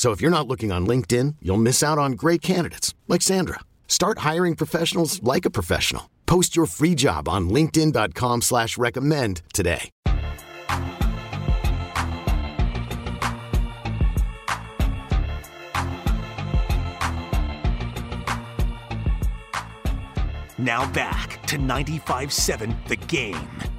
So if you're not looking on LinkedIn, you'll miss out on great candidates like Sandra. Start hiring professionals like a professional. Post your free job on LinkedIn.com slash recommend today. Now back to 95.7 The Game.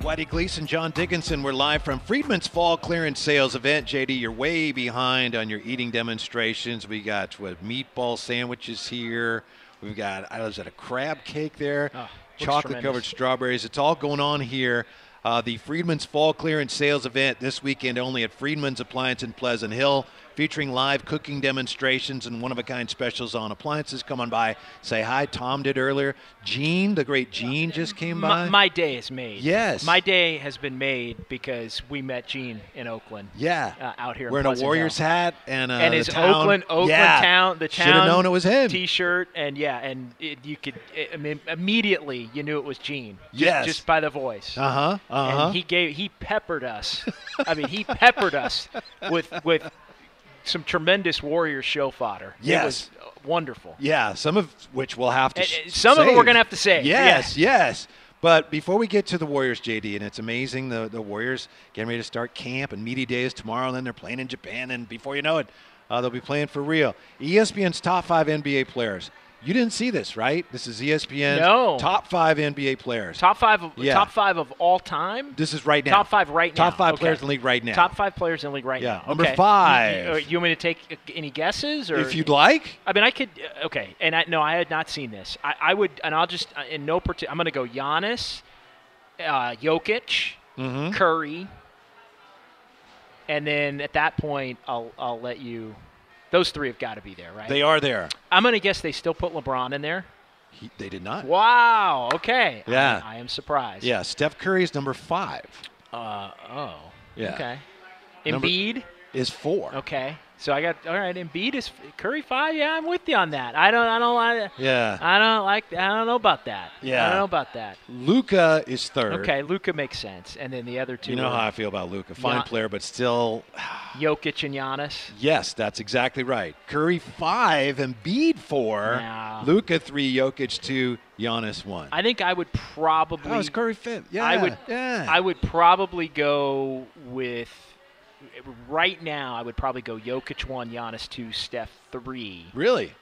Whitey Gleason, John Dickinson, we're live from Friedman's Fall Clearance Sales Event. JD, you're way behind on your eating demonstrations. We got what meatball sandwiches here. We've got, I was at a crab cake there, Oh, chocolate covered strawberries. It's all going on here. Uh, the Friedman's Fall Clearance Sales Event this weekend only at Friedman's Appliance in Pleasant Hill, featuring live cooking demonstrations and one of a kind specials on appliances. Come on by, say hi. Tom did earlier. Gene, the great Gene, just came by. My, my day is made. Yes. My day has been made because we met Gene in Oakland. Yeah. Uh, out here. in Wearing a Warriors Hill. hat and uh, and his town- Oakland Oakland yeah. town the town. Should have known it was him. T-shirt and yeah, and it, you could I mean immediately you knew it was Gene. Just, Yes. just by the voice. Uh huh. Uh huh. And he gave he peppered us. I mean, he peppered us with with some tremendous Warriors show fodder. Yes. It was wonderful. Yeah, some of which we'll have to. And- sh- and some of it we're gonna have to say. Yes, yes. But before we get to the Warriors, JD, and it's amazing the the Warriors getting ready to start camp and media days tomorrow, and then they're playing in Japan, and before you know it, uh, they'll be playing for real. ESPN's top five NBA players. You didn't see this, right? This is ESPN. No. top five NBA players. Top five of Yeah. top five of all time. This is right now. Top five right now. Top five Okay. players in the league right now. Top five players in the league right Yeah. now. Number Okay. five. You, you, uh, want me to take uh, any guesses, or if you'd like. I mean, I could. uh, Okay, and I, no, I had not seen this. I, I would, and I'll just in no particular. I'm going to go Giannis, uh, Jokic, Mm-hmm. Curry, and then at that point, I'll I'll let you. Those three have got to be there, right? They are there. I'm going to guess they still put LeBron in there. He, they did not. Wow. Okay. Yeah. I, I am surprised. Yeah, Steph Curry is number five. Uh, oh. Yeah. Okay. Number- Embiid. Is four. Okay. So I got all right. Embiid is Curry five. Yeah, I'm with you on that. I don't. I don't. I, Yeah. I don't like. I don't know about that. Yeah. I don't know about that. Luka is third. Okay, Luka makes sense, and then the other two. You know how I feel about Luka. Fine player, but still, Jokic and Giannis. yes, that's exactly right. Curry five, Embiid four. Luka three, Jokic two, Giannis one. I think I would probably. Is Curry fifth? Yeah, I would. Yeah, I would probably go with. Right now, I would probably go Jokic one, Giannis two, Steph three, really.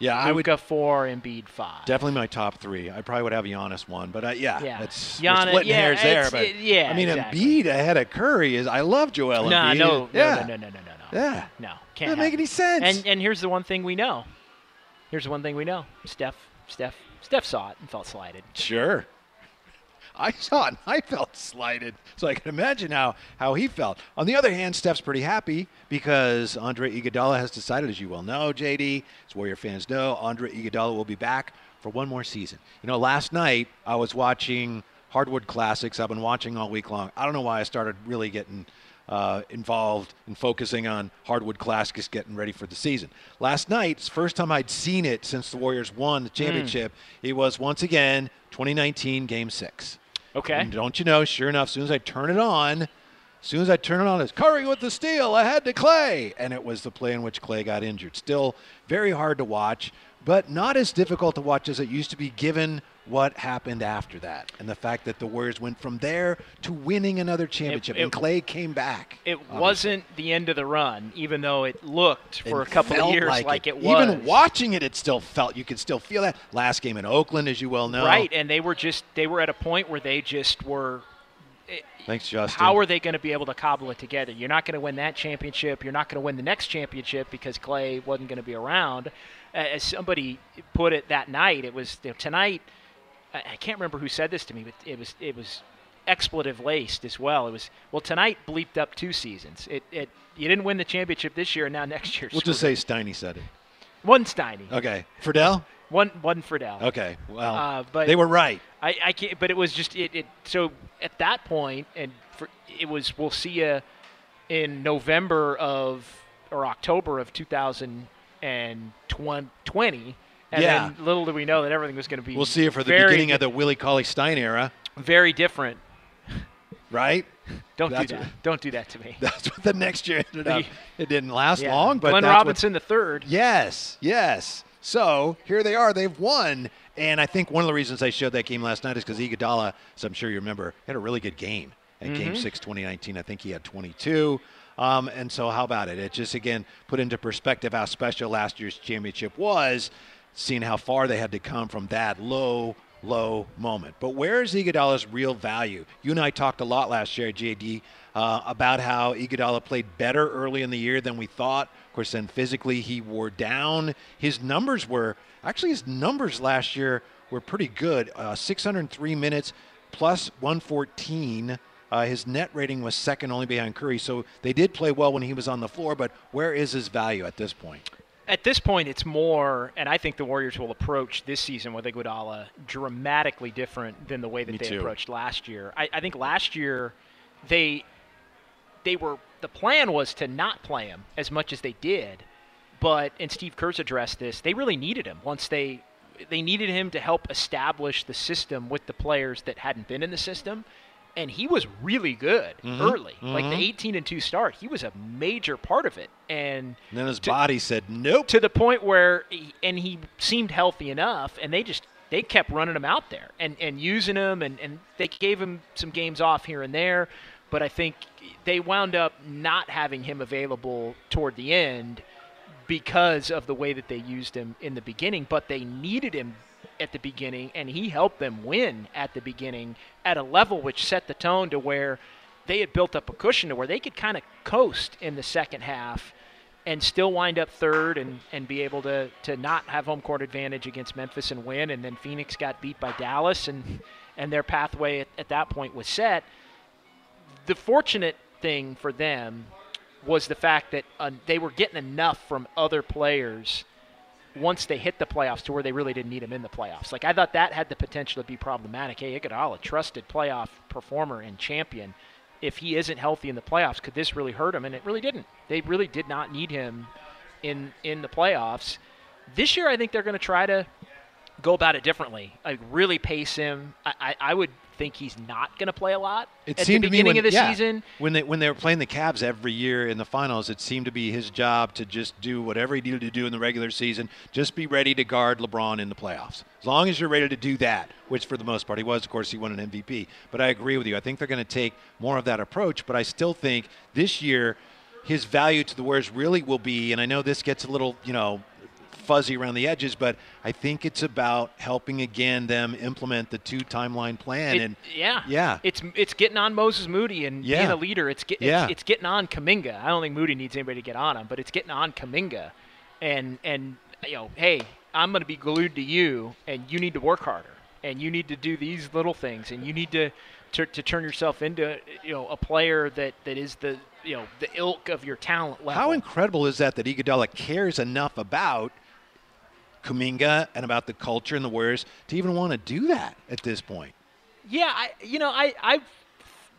Yeah, I would Luka four, Embiid five. definitely my top three. I probably would have Giannis one, but uh, yeah, Yeah. that's Giannis- splitting yeah, hairs there. it's- But it- yeah, I mean, exactly. Embiid ahead of Curry is. I love Joel No, Embiid. no, no, yeah. no, no, no, no, no, no. Yeah. No, can't Doesn't make any sense. And and here's the one thing we know. Here's the one thing we know. Steph, Steph, Steph saw it and felt slighted. Sure. I saw it and I felt slighted. So I can imagine how, how he felt. On the other hand, Steph's pretty happy because Andre Iguodala has decided, as you well know, JD, as Warrior fans know, Andre Iguodala will be back for one more season. You know, last night I was watching Hardwood Classics. I've been watching all week long. I don't know why I started really getting uh, involved in focusing on Hardwood Classics getting ready for the season. Last night, it's first time I'd seen it since the Warriors won the championship. It was once again 2019 Game 6. Okay. And don't you know, sure enough, as soon as I turn it on, As soon as I turn it on, it's Curry with the steal ahead to Clay. And it was the play in which Clay got injured. Still very hard to watch, but not as difficult to watch as it used to be given what happened after that and the fact that the Warriors went from there to winning another championship it- and Clay came back. It obviously. wasn't the end of the run, even though it looked for It a couple of years like, like, it. it, was. Even watching it, it still felt you could still feel that last game in Oakland, as you well know. Right, and they were just they were at a point where they just were. Eh, Thanks, Justin. How are they going to be able to cobble it together? You're not going to win that championship. You're not going to win the next championship because Clay wasn't going to be around. As somebody put it that night, it was you know, tonight. I can't remember who said this to me, but it was it was expletive laced as well. It was well tonight bleeped up two seasons. It it you didn't win the championship this year, and now next year. We'll just say Steiny said it. one Steiny, Okay. Friedel? one one Friedel. Okay. Well, Uh, but- they were right. I, I can't, but it was just it, it. So at that point, and for, it was we'll see you in November of or October of 2020. And Yeah. then little did we know that everything was going to be. We'll see it for the beginning di- of the Willie Cauley Stein era, very different. right? Don't That's do that. what- Don't do that to me. That's what the next year ended up. It didn't last Yeah. long, but Glenn what- Robinson the third. Yes, yes. So here they are. They've won. And I think one of the reasons I showed that game last night is because Iguodala, as I'm sure you remember, had a really good game at Mm-hmm. Game 6, 2019. I think he had 22. Um, and so how about it? It just, again, put into perspective how special last year's championship was, seeing how far they had to come from that low, low moment. But where is Iguodala's real value? You and I talked a lot last year, JD, uh, about how Iguodala played better early in the year than we thought. Of course, then physically he wore down. His numbers were actually his numbers last year were pretty good. Uh, 603 minutes plus 114. Uh, his net rating was second only behind Curry, so they did play well when he was on the floor. But where is his value at this point? At this point, it's more, and I think the Warriors will approach this season with Iguodala dramatically different than the way that Me they too. approached last year. I, I think last year, they they were the plan was to not play him as much as they did, but and Steve Kerr's addressed this. They really needed him once they they needed him to help establish the system with the players that hadn't been in the system. And he was really good mm-hmm. early, like the mm-hmm. 18 and two start. He was a major part of it, and And then his To- body said, "Nope." to the point where he, and he seemed healthy enough and they just they kept running him out there and, and using him and, and they gave him some games off here and there but i think they wound up not having him available toward the end because of the way that they used him in the beginning but they needed him at the beginning and he helped them win at the beginning at a level which set the tone to where they had built up a cushion to where they could kind of coast in the second half and still wind up third and, and be able to, to not have home court advantage against Memphis and win. And then Phoenix got beat by Dallas, and, and their pathway at, at that point was set. The fortunate thing for them was the fact that uh, they were getting enough from other players once they hit the playoffs to where they really didn't need him in the playoffs. Like I thought that had the potential to be problematic. Hey, Iguodala, trusted playoff performer and champion. If he isn't healthy in the playoffs, could this really hurt him? And it really didn't. They really did not need him in in the playoffs. This year, I think they're going to try to go about it differently. Like really pace him. I, I, I would think he's not going to play a lot It at seemed the to me beginning when, of the yeah, season. when they when they were playing the Cavs every year in the finals, it seemed to be his job to just do whatever he needed to do in the regular season, just be ready to guard LeBron in the playoffs. As long as you're ready to do that, which for the most part he was. Of course, he won an MVP. But I agree with you. I think they're going to take more of that approach. But I still think this year his value to the Warriors really will be, and I know this gets a little, you know, fuzzy around the edges, but I think it's about helping again them implement the two timeline plan. It- and yeah, yeah. It's it's getting on Moses Moody and Yeah. being a leader. It's, get, Yeah. it's it's getting on Kuminga. I don't think Moody needs anybody to get on him, but it's getting on Kuminga, and and you know, hey, I'm going to be glued to you, and you need to work harder, and you need to do these little things, and you need to to, to turn yourself into you know a player that that is the you know the ilk of your talent level. How incredible is that that Iguodala cares enough about Kuminga and about the culture and the Warriors to even want to do that at this point? Yeah, I you know I I've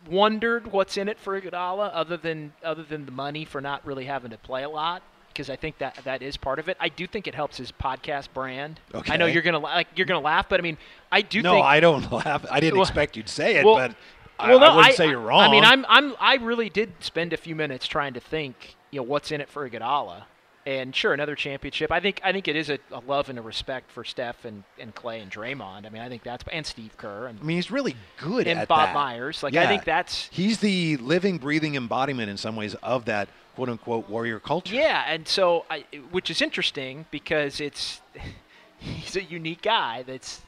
wondered what's in it for Iguodala other than other than the money for not really having to play a lot because I think that that is part of it. I do think it helps his podcast brand. Okay. I know you're gonna like you're gonna laugh, but I mean I do no, think I don't laugh. I didn't Well- expect you to say it, well, but I, well, no, I wouldn't say you're wrong. I mean, I'm, I'm, I really did spend a few minutes trying to think, you know, what's in it for Iguodala, and sure, another championship. I think, I think it is a, a love and a respect for Steph and, and Clay and Draymond. I mean, I think that's and Steve Kerr and I mean, he's really good and at Bob that. Myers. Like, I think that's He's the living, breathing embodiment in some ways of that quote unquote warrior culture. Yeah, and so I, which is interesting because it's he's a unique guy. That's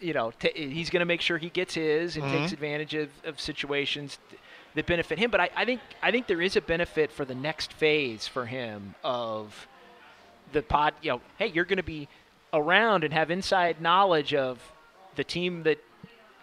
you know t- he's going to make sure he gets his and takes mm-hmm. advantage of, of situations that benefit him. But I, I think I think there is a benefit for the next phase for him of the pod. You know, hey, you're going to be around and have inside knowledge of the team that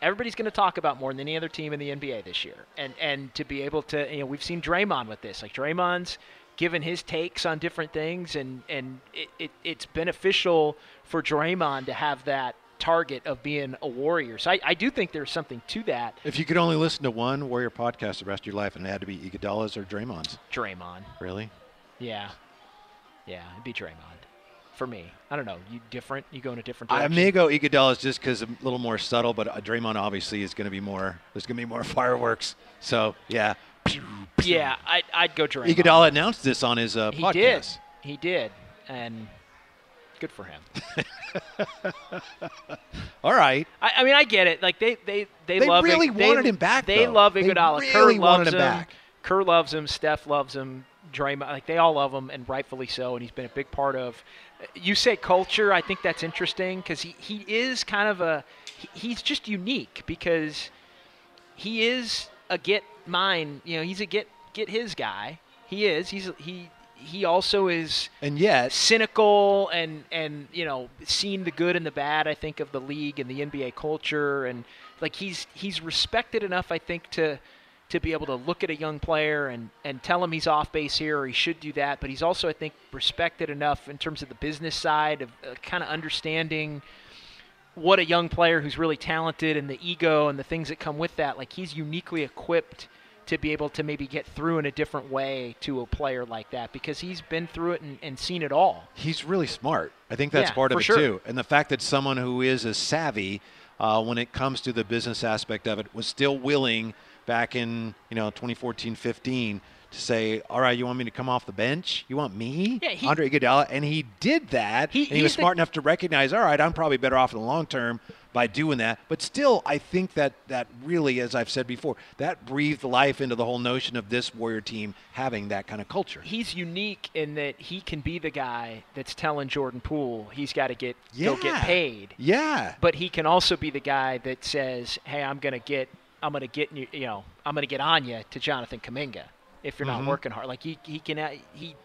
everybody's going to talk about more than any other team in the NBA this year. And and to be able to, you know, we've seen Draymond with this. Like Draymond's given his takes on different things, and and it, it, it's beneficial for Draymond to have that target of being a warrior. So I, I do think there's something to that. If you could only listen to one warrior podcast the rest of your life, and it had to be Iguodala's or Draymond's, Draymond, really? yeah, yeah, it'd be Draymond. For me, I don't know. You different? You go in a different I direction? may go Iguodala's just because a little more subtle, but uh, Draymond obviously is going to be more. There's going to be more fireworks. So yeah, yeah, I, I'd go Draymond. Iguodala announced this on his uh, He podcast. did. He did, and good for him. All right. I, I mean, I get it. Like they, they, they, They love. really they, wanted him back, They though. love They Iguodala. really Kerr wanted loves him back. Kerr loves him. Steph loves him. Draymond, like they all love him, and rightfully so. And he's been a big part of. You say culture. I think that's interesting because he, he is kind of a. He, he's just unique because he is a get mine. You know, he's a get get his guy. He is. He's he. He also is And yet, cynical and and you know seeing the good and the bad I think of the league and the NBA culture. And like he's he's respected enough I think to to be able to look at a young player and and tell him he's off base here or he should do that. But he's also I think respected enough in terms of the business side of uh, kind of understanding what a young player who's really talented and the ego and the things that come with that like he's uniquely equipped to be able to maybe get through in a different way to a player like that because he's been through it and, and seen it all he's really smart. I think that's Yeah, part of it sure. too. And the fact that someone who is as savvy uh, when it comes to the business aspect of it was still willing back in you know 2014, 15 to say, "All right, you want me to come off the bench? You want me, Yeah, he- Andre Iguodala?" And he did that. He- and he was he's the- smart enough to recognize, "All right, I'm probably better off in the long term." By doing that, but still, I think that that really, as I've said before, that breathed life into the whole notion of this Warrior team having that kind of culture. he's unique in that he can be the guy that's telling Jordan Poole he's got to get go get paid Yeah, but he can also be the guy that says, "Hey, I'm gonna get, I'm gonna get you, you know, I'm gonna get on you to Jonathan Kuminga if you're not Mm-hmm. working hard." Like he, he can, uh, he,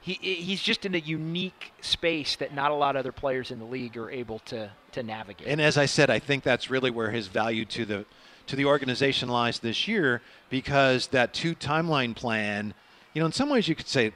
he, he's just in a unique space that not a lot of other players in the league are able to to navigate. And as I said, I think that's really where his value to the to the organization lies this year because that two timeline plan, you know, in some ways you could say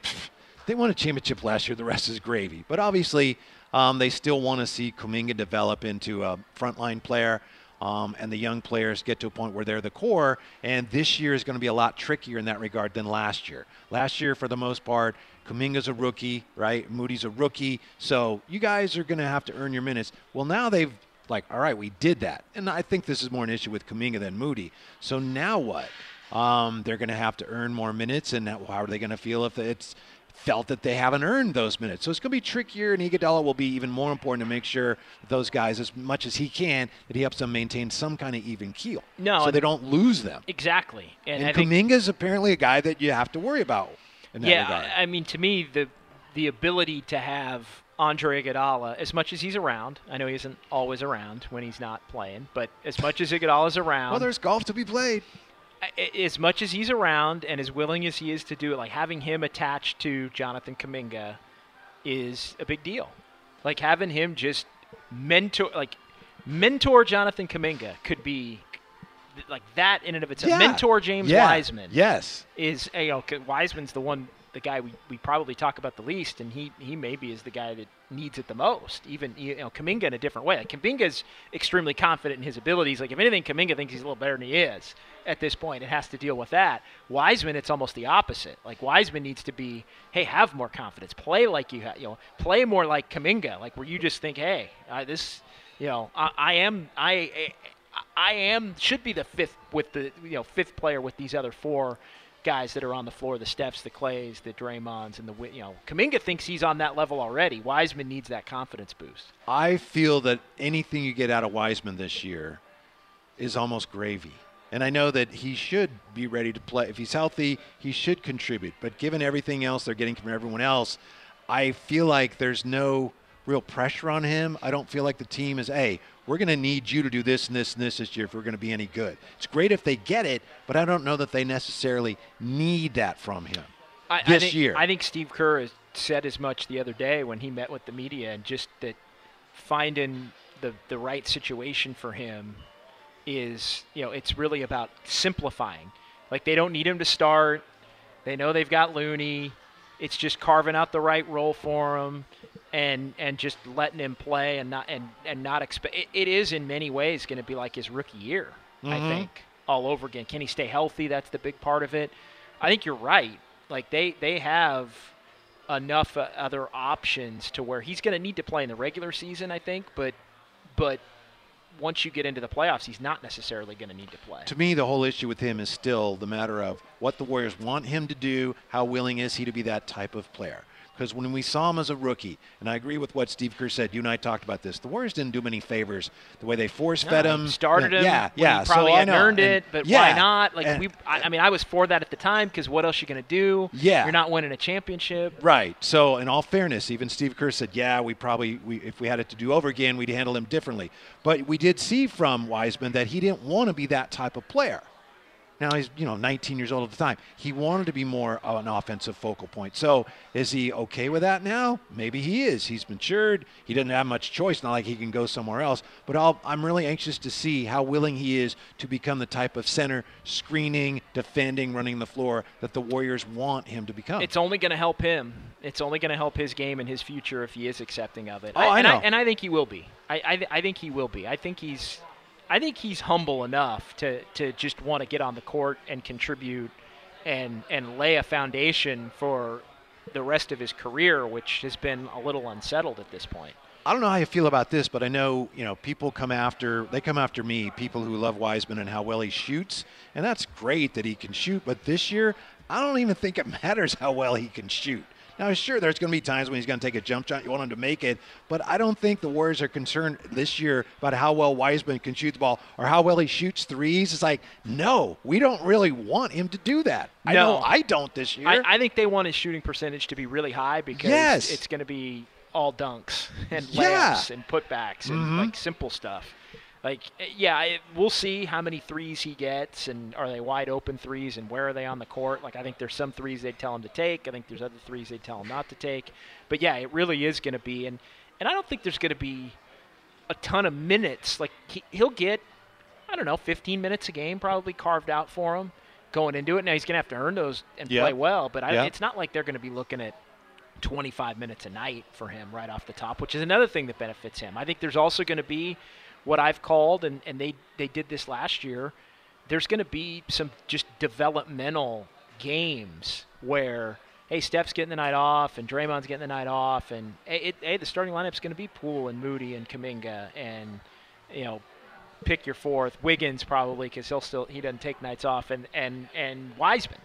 they won a championship last year, the rest is gravy. But obviously, um, they still want to see Kuminga develop into a frontline player. Um, and the young players get to a point where they're the core. And this year is going to be a lot trickier in that regard than last year. Last year, for the most part, Kuminga's a rookie, right? Moody's a rookie. So you guys are going to have to earn your minutes. Well, now they've like, all right, we did that. And I think this is more an issue with Kuminga than Moody. So now what? Um, they're going to have to earn more minutes, and how are they going to feel if it's felt that they haven't earned those minutes? So it's going to be trickier, and Iguodala will be even more important to make sure those guys, as much as he can, that he helps them maintain some kind of even keel, No, so they don't lose them. exactly, and, And I think Kuminga's apparently a guy that you have to worry about in that yeah, regard. I I mean, to me, the the ability to have Andre Iguodala, as much as he's around, I know he isn't always around when he's not playing, but as much as Iguodala's around, well, there's golf to be played. As much as he's around and as willing as he is to do it, like having him attached to Jonathan Kuminga is a big deal. Like having him just mentor, like mentor Jonathan Kuminga could be like that in and of itself. Yeah. Mentor James Yeah. Wiseman Yes. is you know Wiseman's the one the guy we, we probably talk about the least and he he maybe is the guy that needs it the most even you know Kuminga in a different way. Like Kuminga's extremely confident in his abilities. Like if anything Kuminga thinks he's a little better than he is at this point it has to deal with that. Wiseman it's almost the opposite. Like Wiseman needs to be hey have more confidence. Play like you ha- you know play more like Kuminga like where you just think hey uh, this you know I, I am I I am should be the fifth with the you know fifth player with these other four guys that are on the floor, the Stephs, the Clays, the Draymonds, and the you know Kuminga thinks he's on that level already. Wiseman needs that confidence boost. I feel that anything you get out of Wiseman this year is almost gravy. And I know that he should be ready to play. If he's healthy, he should contribute. But given everything else they're getting from everyone else, I feel like there's no real pressure on him. I don't feel like the team is, hey, we're going to need you to do this and this and this this year if we're going to be any good. It's great if they get it, but I don't know that they necessarily need that from him I, this I think, year. I think Steve Kerr has said as much the other day when he met with the media, and just that finding the the right situation for him is, you know, it's really about simplifying. Like they don't need him to start. They know they've got Looney. It's just carving out the right role for him and and just letting him play and not and and not expect. It, it is in many ways going to be like his rookie year. I Mhm. think all over again. Can he stay healthy? That's the big part of it. I think you're right. Like they they have enough uh, other options to where he's going to need to play in the regular season. I think, but but once you get into the playoffs, he's not necessarily going to need to play. To me, the whole issue with him is still the matter of what the Warriors want him to do, how willing is he to be that type of player. Because when we saw him as a rookie, and I agree with what Steve Kerr said, you and I talked about this. The Warriors didn't do him any favors. The way they force fed No, him, started him. yeah, yeah. Probably so I hadn't earned And- it, but yeah, why not? Like and- we, I, I mean, I was for that at the time because what else you going to do? Yeah. you're not winning a championship. Right. So, in all fairness, even Steve Kerr said, "Yeah, we probably, we, if we had it to do over again, we'd handle him differently." But we did see from Wiseman that he didn't want to be that type of player. Now he's, you know, 19 years old at the time. He wanted to be more of an offensive focal point. So, is he okay with that now? Maybe he is. He's matured. He doesn't have much choice. Not like he can go somewhere else. But I'll, I'm really anxious to see how willing he is to become the type of center, screening, defending, running the floor that the Warriors want him to become. It's only going to help him. It's only going to help his game and his future if he is accepting of it. Oh, I and know. I, and I think he will be. I, I, I think he will be. I think he's, I think he's humble enough to, to just want to get on the court and contribute, and and lay a foundation for the rest of his career, which has been a little unsettled at this point. I don't know how you feel about this, but I know you know people come after they come after me, people who love Wiseman and how well he shoots, and that's great that he can shoot. But this year, I don't even think it matters how well he can shoot. Now, sure, there's going to be times when he's going to take a jump shot. You want him to make it, but I don't think the Warriors are concerned this year about how well Wiseman can shoot the ball or how well he shoots threes. It's like, no, we don't really want him to do that. I No. know I don't this year. I, I think they want his shooting percentage to be really high because Yes. it's going to be all dunks and Yeah. layups and putbacks and Mhm. like simple stuff. Like, eh, yeah, it, we'll see how many threes he gets and are they wide open threes and where are they on the court. Like, I think there's some threes they'd tell him to take. I think there's other threes they'd tell him not to take. But yeah, it really is going to be. And, and I don't think there's going to be a ton of minutes. Like, he, he'll get, I don't know, 15 minutes a game probably carved out for him going into it. Now he's going to have to earn those and Yeah. play well, but I, Yeah. it's not like they're going to be looking at 25 minutes a night for him right off the top, which is another thing that benefits him. I think there's also going to be what I've called, and, and they, they did this last year, there's going to be some just developmental games where, hey, Steph's getting the night off, and Draymond's getting the night off, and hey, it, hey the starting lineup's going to be Poole and Moody and Kuminga, and, you know, pick your fourth. Wiggins probably because he'll still he doesn't take nights off, and and and Wiseman,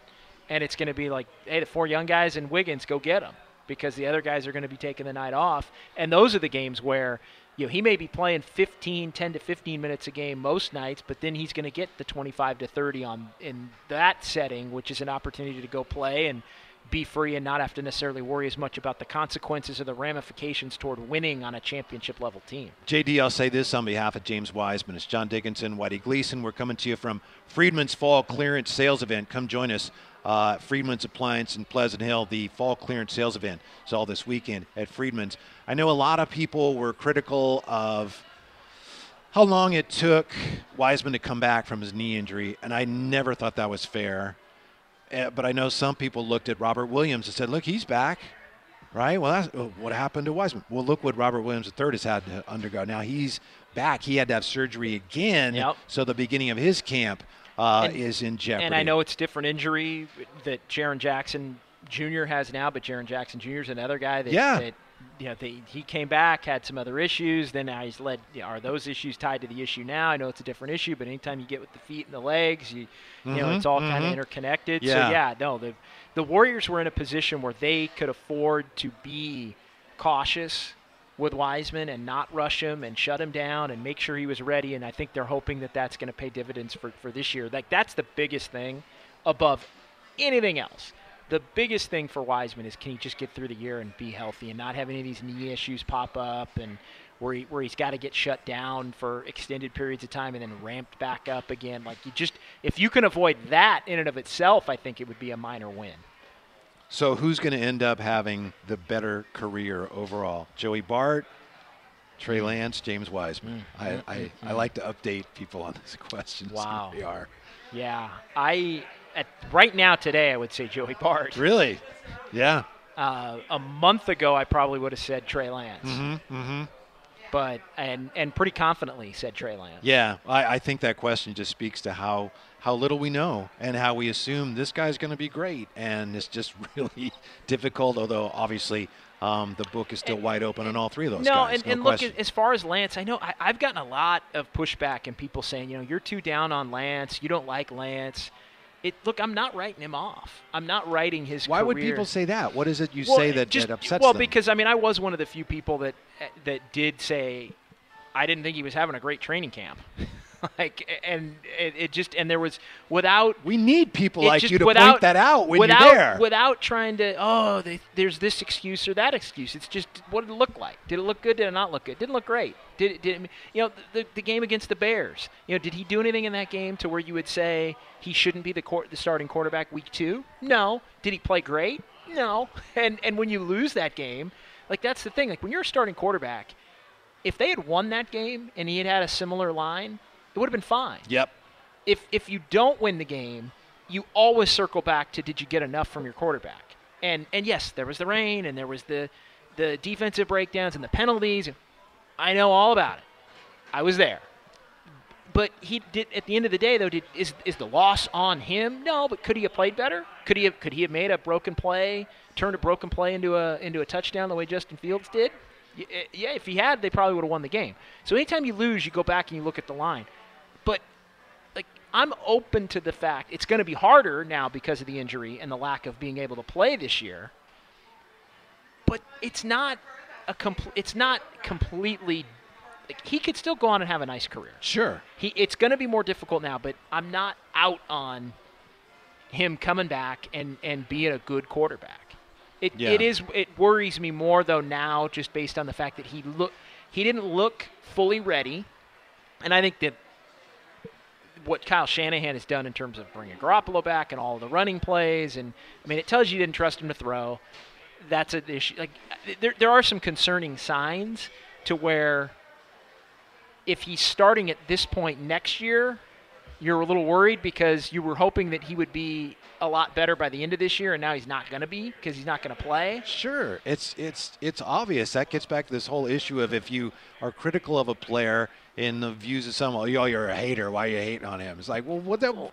and it's going to be like, hey, the four young guys and Wiggins go get them because the other guys are going to be taking the night off, and those are the games where. You know, he may be playing 15, 10 to 15 minutes a game most nights, but then he's going to get the 25 to 30 on in that setting, which is an opportunity to go play and be free and not have to necessarily worry as much about the consequences or the ramifications toward winning on a championship level team. JD, I'll say this on behalf of James Wiseman. It's John Dickinson, Whitey Gleason. We're coming to you from Friedman's Fall Clearance Sales Event. Come join us. Uh, Friedman's Appliance in Pleasant Hill, the Fall Clearance Sales Event. It's all this weekend at Friedman's. I know a lot of people were critical of how long it took Wiseman to come back from his knee injury, and I never thought that was fair. Uh, but I know some people looked at Robert Williams and said, look, he's back right? Well, that's uh, what happened to Wiseman. Well, look what Robert Williams III has had to undergo. Now he's back. He had to have surgery again. Yep. So the beginning of his camp uh, And- is in jeopardy. And I know it's different injury that Jaren Jackson Jr. has now, but Jaren Jackson Jr. is another guy that, Yeah. that you know, they, he came back, had some other issues. Then now he's led. You know, are those issues tied to the issue now? I know it's a different issue, but anytime you get with the feet and the legs, you, you know, it's all kind of interconnected. Yeah. So yeah, no, the the Warriors were in a position where they could afford to be cautious with Wiseman and not rush him and shut him down and make sure he was ready. And I think they're hoping that that's going to pay dividends for, for this year. Like that's the biggest thing above anything else. The biggest thing for Wiseman is can he just get through the year and be healthy and not have any of these knee issues pop up and where he, where he's got to get shut down for extended periods of time and then ramped back up again. Like you just if you can avoid that in and of itself, I think it would be a minor win. So who's going to end up having the better career overall? Joey Bart, Trey Mm. Lance, James Wiseman. I, I, I like to update people on this question. Wow. They are Yeah, I at right now today I would say Joey Bart. really, yeah. Uh, a month ago I probably would have said Trey Lance. Mm-hmm, Mm-hmm. But and and pretty confidently said Trey Lance. Yeah, I, I think that question just speaks to how how little we know and how we assume this guy's going to be great, and it's just really difficult. Although obviously um, the book is still wide open on all three of those no, guys. and, no and look, as far as Lance, I know I, I've gotten a lot of pushback and people saying, you know, you're too down on Lance. You don't like Lance. It look, I'm not writing him off. I'm not writing his. Why would people say that? What is it you Well, say that, just, that upsets well, them? Well, because I mean, I was one of the few people that that did say I didn't think he was having a great training camp. like, and it, it just and there was without we need people like just you to without, point that out when without, you're there. Without trying to, oh, they, there's this excuse or that excuse. It's just what did it look like? Did it look good? Did it not look good? Didn't look great. Did it? Did it, you know the, the game against the Bears? You know, did he do anything in that game to where you would say he shouldn't be the court, the starting quarterback week two? No. Did he play great? No. And and when you lose that game, like that's the thing. Like when you're a starting quarterback, if they had won that game and he had had a similar line, it would have been fine yep. if if you don't win the game, you always circle back to did you get enough from your quarterback? And and yes, there was the rain and there was the the defensive breakdowns and the penalties. I know all about it. I was there. But he did at the end of the day though, did is is the loss on him? No, but could he have played better? Could he have could he have made a broken play, turned a broken play into a into a touchdown the way Justin Fields did? Eh, Yeah, if he had, they probably would have won the game. So anytime you lose, you go back and you look at the line. But like I'm open to the fact it's going to be harder now because of the injury and the lack of being able to play this year. But it's not a complete. It's not completely. Like, he could still go on and have a nice career. Sure. He it's going to be more difficult now, but I'm not out on him coming back and and being a good quarterback. It Yeah. it is it worries me more though now just based on the fact that he look he didn't look fully ready, and I think that what Kyle Shanahan has done in terms of bringing Garoppolo back and all the running plays, and I mean it tells you you didn't trust him to throw. That's an issue. Like there there are some concerning signs to where if he's starting at this point next year, you're a little worried because you were hoping that he would be a lot better by the end of this year, and now he's not going to be because he's not going to play. Sure, it's it's it's obvious. That gets back to this whole issue of if you are critical of a player in the views of someone, oh, you're a hater. Why are you hating on him? It's like, well, what the?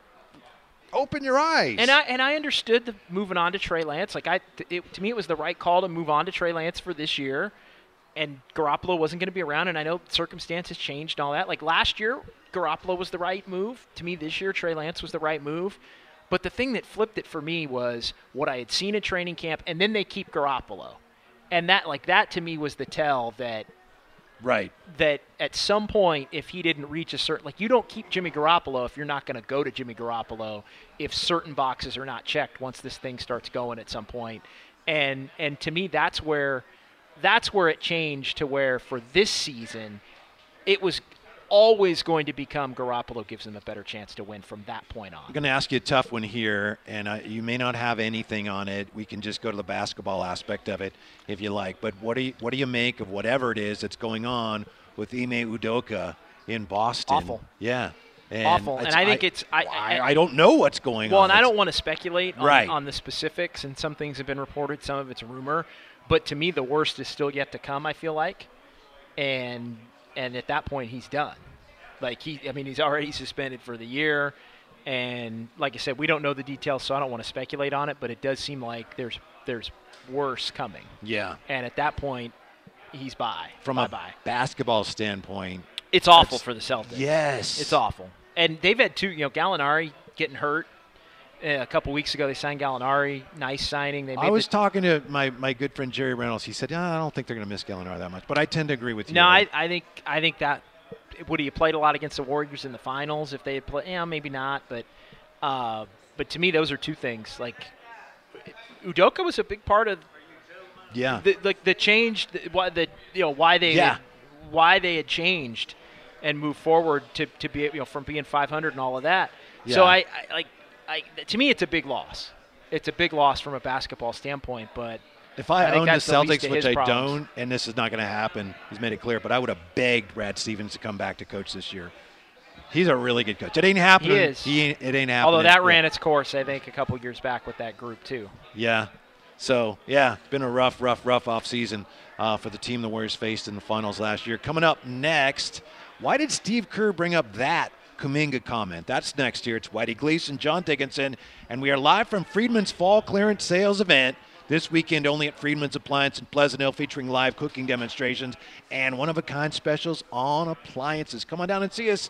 Open your eyes. And I and I understood the moving on to Trey Lance. Like I, it, to me, it was the right call to move on to Trey Lance for this year. And Garoppolo wasn't going to be around, and I know circumstances changed and all that. Like last year, Garoppolo was the right move. To me, this year, Trey Lance was the right move. But the thing that flipped it for me was what I had seen in training camp, and then they keep Garoppolo, and that like that to me was the tell that right. that at some point, if he didn't reach a certain, like you don't keep Jimmy Garoppolo if you're not going to go to Jimmy Garoppolo if certain boxes are not checked once this thing starts going at some point. And and to me, that's where that's where it changed to where for this season, it was always going to become Garoppolo gives them a better chance to win from that point on. I'm going to ask you a tough one here, and I, you may not have anything on it. We can just go to the basketball aspect of it if you like. But what do you, what do you make of whatever it is that's going on with Ime Udoka in Boston? Awful. Yeah. And Awful. And I think it's- I- I, I- I don't know what's going Well, on. Well, and I don't want to speculate on, Right. on the specifics, and some things have been reported, some of it's rumor. But to me, the worst is still yet to come. I feel like, and and at that point, he's done. Like he, I mean, he's already suspended for the year, and like I said, we don't know the details, so I don't want to speculate on it. But it does seem like there's there's worse coming. Yeah. And at that point, he's by. From bye a bye. basketball standpoint, It's awful for the Celtics. yes, It's awful. And they've had two, you know, Gallinari getting hurt. A couple weeks ago, they signed Gallinari. Nice signing. They made I was the, talking to my, my good friend Jerry Reynolds. He said, yeah, I don't think they're going to miss Gallinari that much, but I tend to agree with you. No, I, I think I think that would he have played a lot against the Warriors in the finals if they had played? Yeah, maybe not. But uh, but to me, those are two things. Like Udoka was a big part of yeah, the like the change. The, why the you know why they Yeah. had, why they had changed and moved forward to, to be you know from being 500 and all of that. So I, I like I to me it's a big loss. It's a big loss from a basketball standpoint, but If I, I owned the that's the Celtics, which I problems. don't, and this is not going to happen, he's made it clear, but I would have begged Brad Stevens to come back to coach this year. He's a really good coach. It ain't happening. He is. ain't, it ain't happening. although that ran its course, I think a couple years back with that group too. Yeah. So, yeah, it's been a rough, rough, rough off season uh, for the team the Warriors faced in the finals last year. Coming up next, why did Steve Kerr bring up that Kuminga comment? That's next here. It's Whitey Gleason, John Dickinson, and we are live from Friedman's Fall Clearance Sales event. This weekend only at Friedman's Appliance in Pleasant Hill, featuring live cooking demonstrations and one of a kind specials on appliances. Come on down and see us,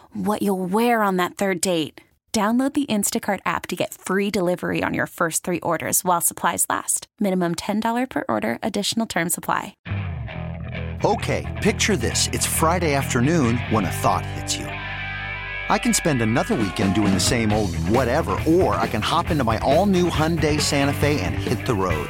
what you'll wear on that third date. Download the Instacart app to get free delivery on your first three orders while supplies last. Minimum $10 per order, additional term supply. Okay, picture this. It's Friday afternoon when a thought hits you. I can spend another weekend doing the same old whatever, or I can hop into my all new Hyundai Santa Fe and hit the road.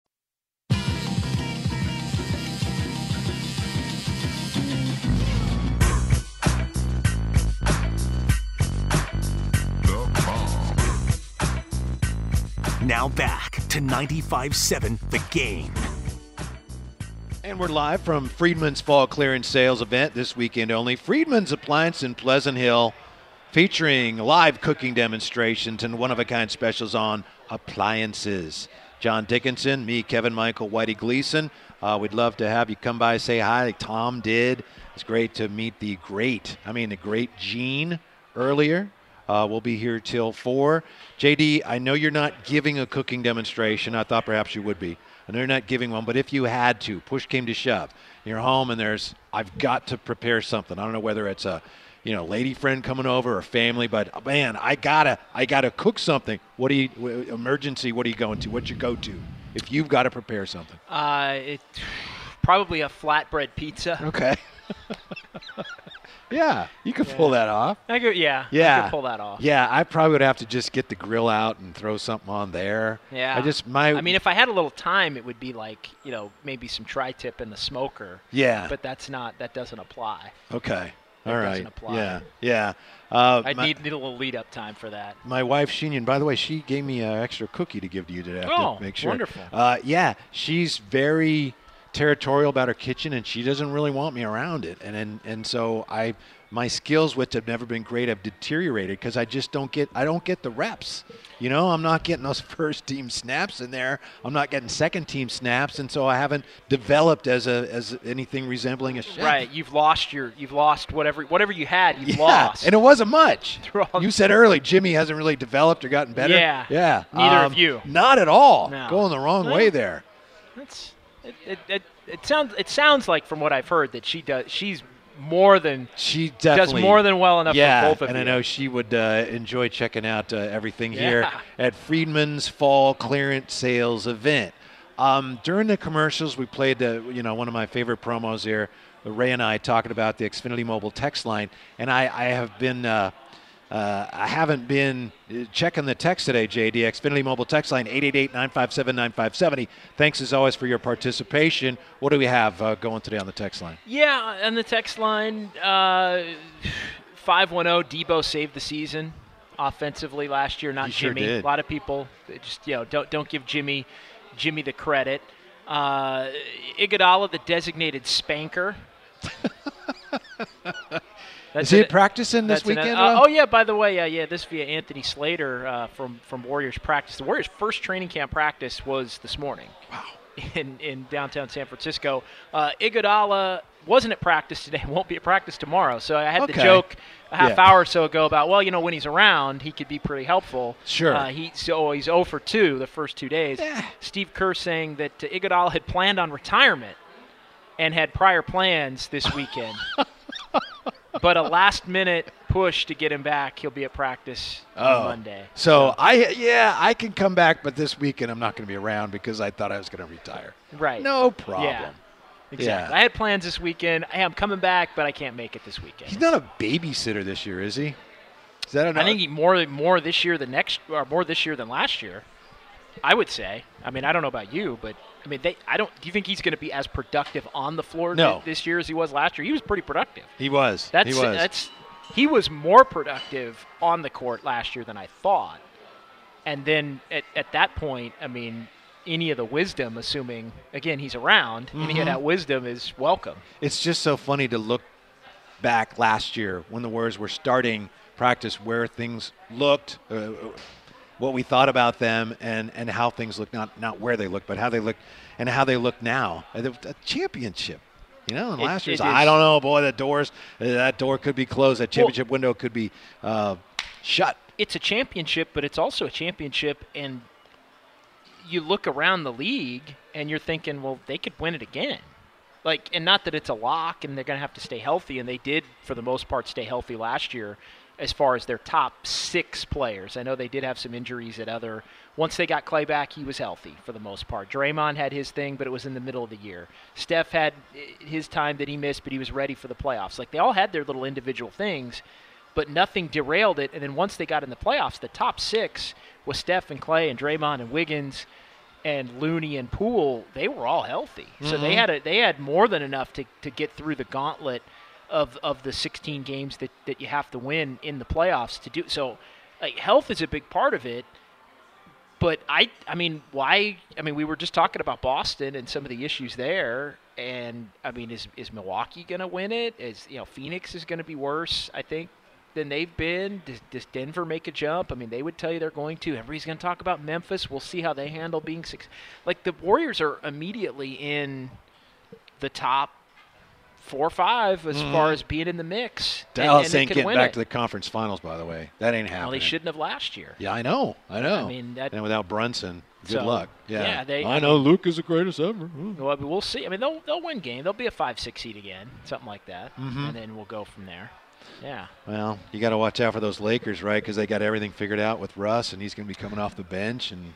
Now back to 95.7 The Game. And we're live from Friedman's Fall Clearance Sales event this weekend only. Friedman's Appliance in Pleasant Hill, featuring live cooking demonstrations and one of a kind specials on appliances. John Dickinson, me, Kevin Michael, Whitey Gleason. Uh, we'd love to have you come by, say hi. like Tom did. It's great to meet the great, I mean, the great Gene earlier. Uh, we'll be here till 4. JD, I know you're not giving a cooking demonstration. I thought perhaps you would be. I know you're not giving one, but if you had to, push came to shove, you're home and there's, I've got to prepare something. I don't know whether it's a, you know, lady friend coming over or family, but man, I gotta, I gotta cook something. What do you, emergency, what are you going to? What's your go-to? If you've got to prepare something. Uh, it probably a flatbread pizza. Okay. yeah, you could pull that off. I could, yeah, Yeah. I could pull that off. Yeah, I probably would have to just get the grill out and throw something on there. Yeah. I just my. I mean, if I had a little time, it would be like you know maybe some tri-tip in the smoker. Yeah. But that's not. That doesn't apply. okay. That All apply. Yeah. Yeah. Uh, I'd need, need a little lead up time for that. my wife Sheenian, by the way, she gave me an extra cookie to give to you today. Oh, to make sure. wonderful. Uh, yeah, she's very territorial about her kitchen, and she doesn't really want me around it. And and, and so I, my skills, which have never been great, have deteriorated because I just don't get I don't get the reps. You know, I'm not getting those first team snaps in there. I'm not getting second team snaps, and so I haven't developed as a as anything resembling a chef. Right, you've lost your, you've lost whatever, whatever you had, you've Yeah, lost. and it wasn't much. You said early, Jimmy hasn't really developed or gotten better. Yeah. yeah. Um, Neither of you. Not at all. No. Going the wrong Well, way there. That's, it, it, it, it sounds, it sounds like from what I've heard that she does, she's more than She definitely more than well enough for both of and I know she would uh, enjoy checking out uh, everything here at Friedman's Fall Clearance Sales event. Um, during the commercials, we played the you know one of my favorite promos here. Ray and I talking about the Xfinity Mobile text line, and I, I have been. Uh, uh, I haven't been uh, checking the text today, JD. Xfinity Mobile text line 888-957-9570. Thanks as always for your participation. What do we have uh, going today on the text line? Yeah, and the text line uh, 510 Debo saved the season offensively last year, not He sure Jimmy. did. A lot of people just you know don't don't give Jimmy Jimmy the credit. Uh, Iguodala, the designated spanker. That's Is he an- practicing this that's weekend? uh, oh yeah, by the way, uh, yeah, this via Anthony Slater uh, from from Warriors practice. The Warriors' first training camp practice was this morning. Wow. In in downtown San Francisco, uh, Iguodala wasn't at practice today. Won't be at practice tomorrow. So I had the joke a half Yeah. hour or so ago about well, you know, when he's around, he could be pretty helpful. Sure. Uh, he so he's 0 for 2 the first two days. Yeah. Steve Kerr saying that uh, Iguodala had planned on retirement and had prior plans this weekend. but a last minute push to get him back. He'll be at practice on oh. Monday. Oh. So I yeah I can come back, but this weekend I'm not going to be around because I thought I was going to retire. Right. No problem. Yeah. Exactly. Yeah. I had plans this weekend. Hey, I'm coming back, but I can't make it this weekend. He's not a babysitter this year, is he? Is that enough? I think he more more this year than next, or more this year than last year. I would say. I mean, I don't know about you, but I mean, they. I don't. Do you think he's going to be as productive on the floor No. thi- this year as he was last year? He was pretty productive. he was. That's he was. that's he was more productive on the court last year than I thought. And then at, at that point, I mean, any of the wisdom, assuming again he's around, any Mm-hmm. of that wisdom is welcome. it's just so funny to look back last year when the Warriors were starting practice, where things looked, uh, what we thought about them, and, and how things look. Not not where they look, but how they look, and how they look now. Uh, A championship. You know, and It- last year's, I don't know, boy, the doors, uh, that door could be closed. That championship window could be uh, shut. It's a championship, but it's also a championship, and you look around the league and you're thinking, well, they could win it again. Like, and not that it's a lock, and they're going to have to stay healthy, and they did for the most part stay healthy last year, as far as their top six players. I know they did have some injuries at other. Once they got Clay back, he was healthy for the most part. Draymond had his thing, but it was in the middle of the year. Steph had his time that he missed, but he was ready for the playoffs. Like they all had their little individual things, but nothing derailed it. And then once they got in the playoffs, the top six was Steph and Clay and Draymond and Wiggins and Looney and Poole. They were all healthy, so they mm-hmm. had a, they had more than enough to, to get through the gauntlet of of the 16 games that, that you have to win in the playoffs to do. So, like, health is a big part of it. But I, I mean, why? I mean, we were just talking about Boston and some of the issues there, and I mean, is is Milwaukee going to win it? Is you know Phoenix is going to be worse? I think than they've been. Does, does Denver make a jump? I mean, they would tell you they're going to. Everybody's going to talk about Memphis. We'll see how they handle being six. Like the Warriors are immediately in the top four or five as far as being in the mix. Dallas and they ain't getting back it. to the conference finals, by the way. That ain't happening. Well, they shouldn't have last year. Yeah, I know. I know. I mean, that- and without Brunson, good So, luck. Yeah, yeah, they- I I know Luka is the greatest ever. Ooh. Well, we'll see. I mean, they'll they'll win game. They'll be a five six seed again, something like that, Mm-hmm. and then we'll go from there. Yeah. Well, you got to watch out for those Lakers, right? Because they got everything figured out with Russ, and he's going to be coming off the bench. And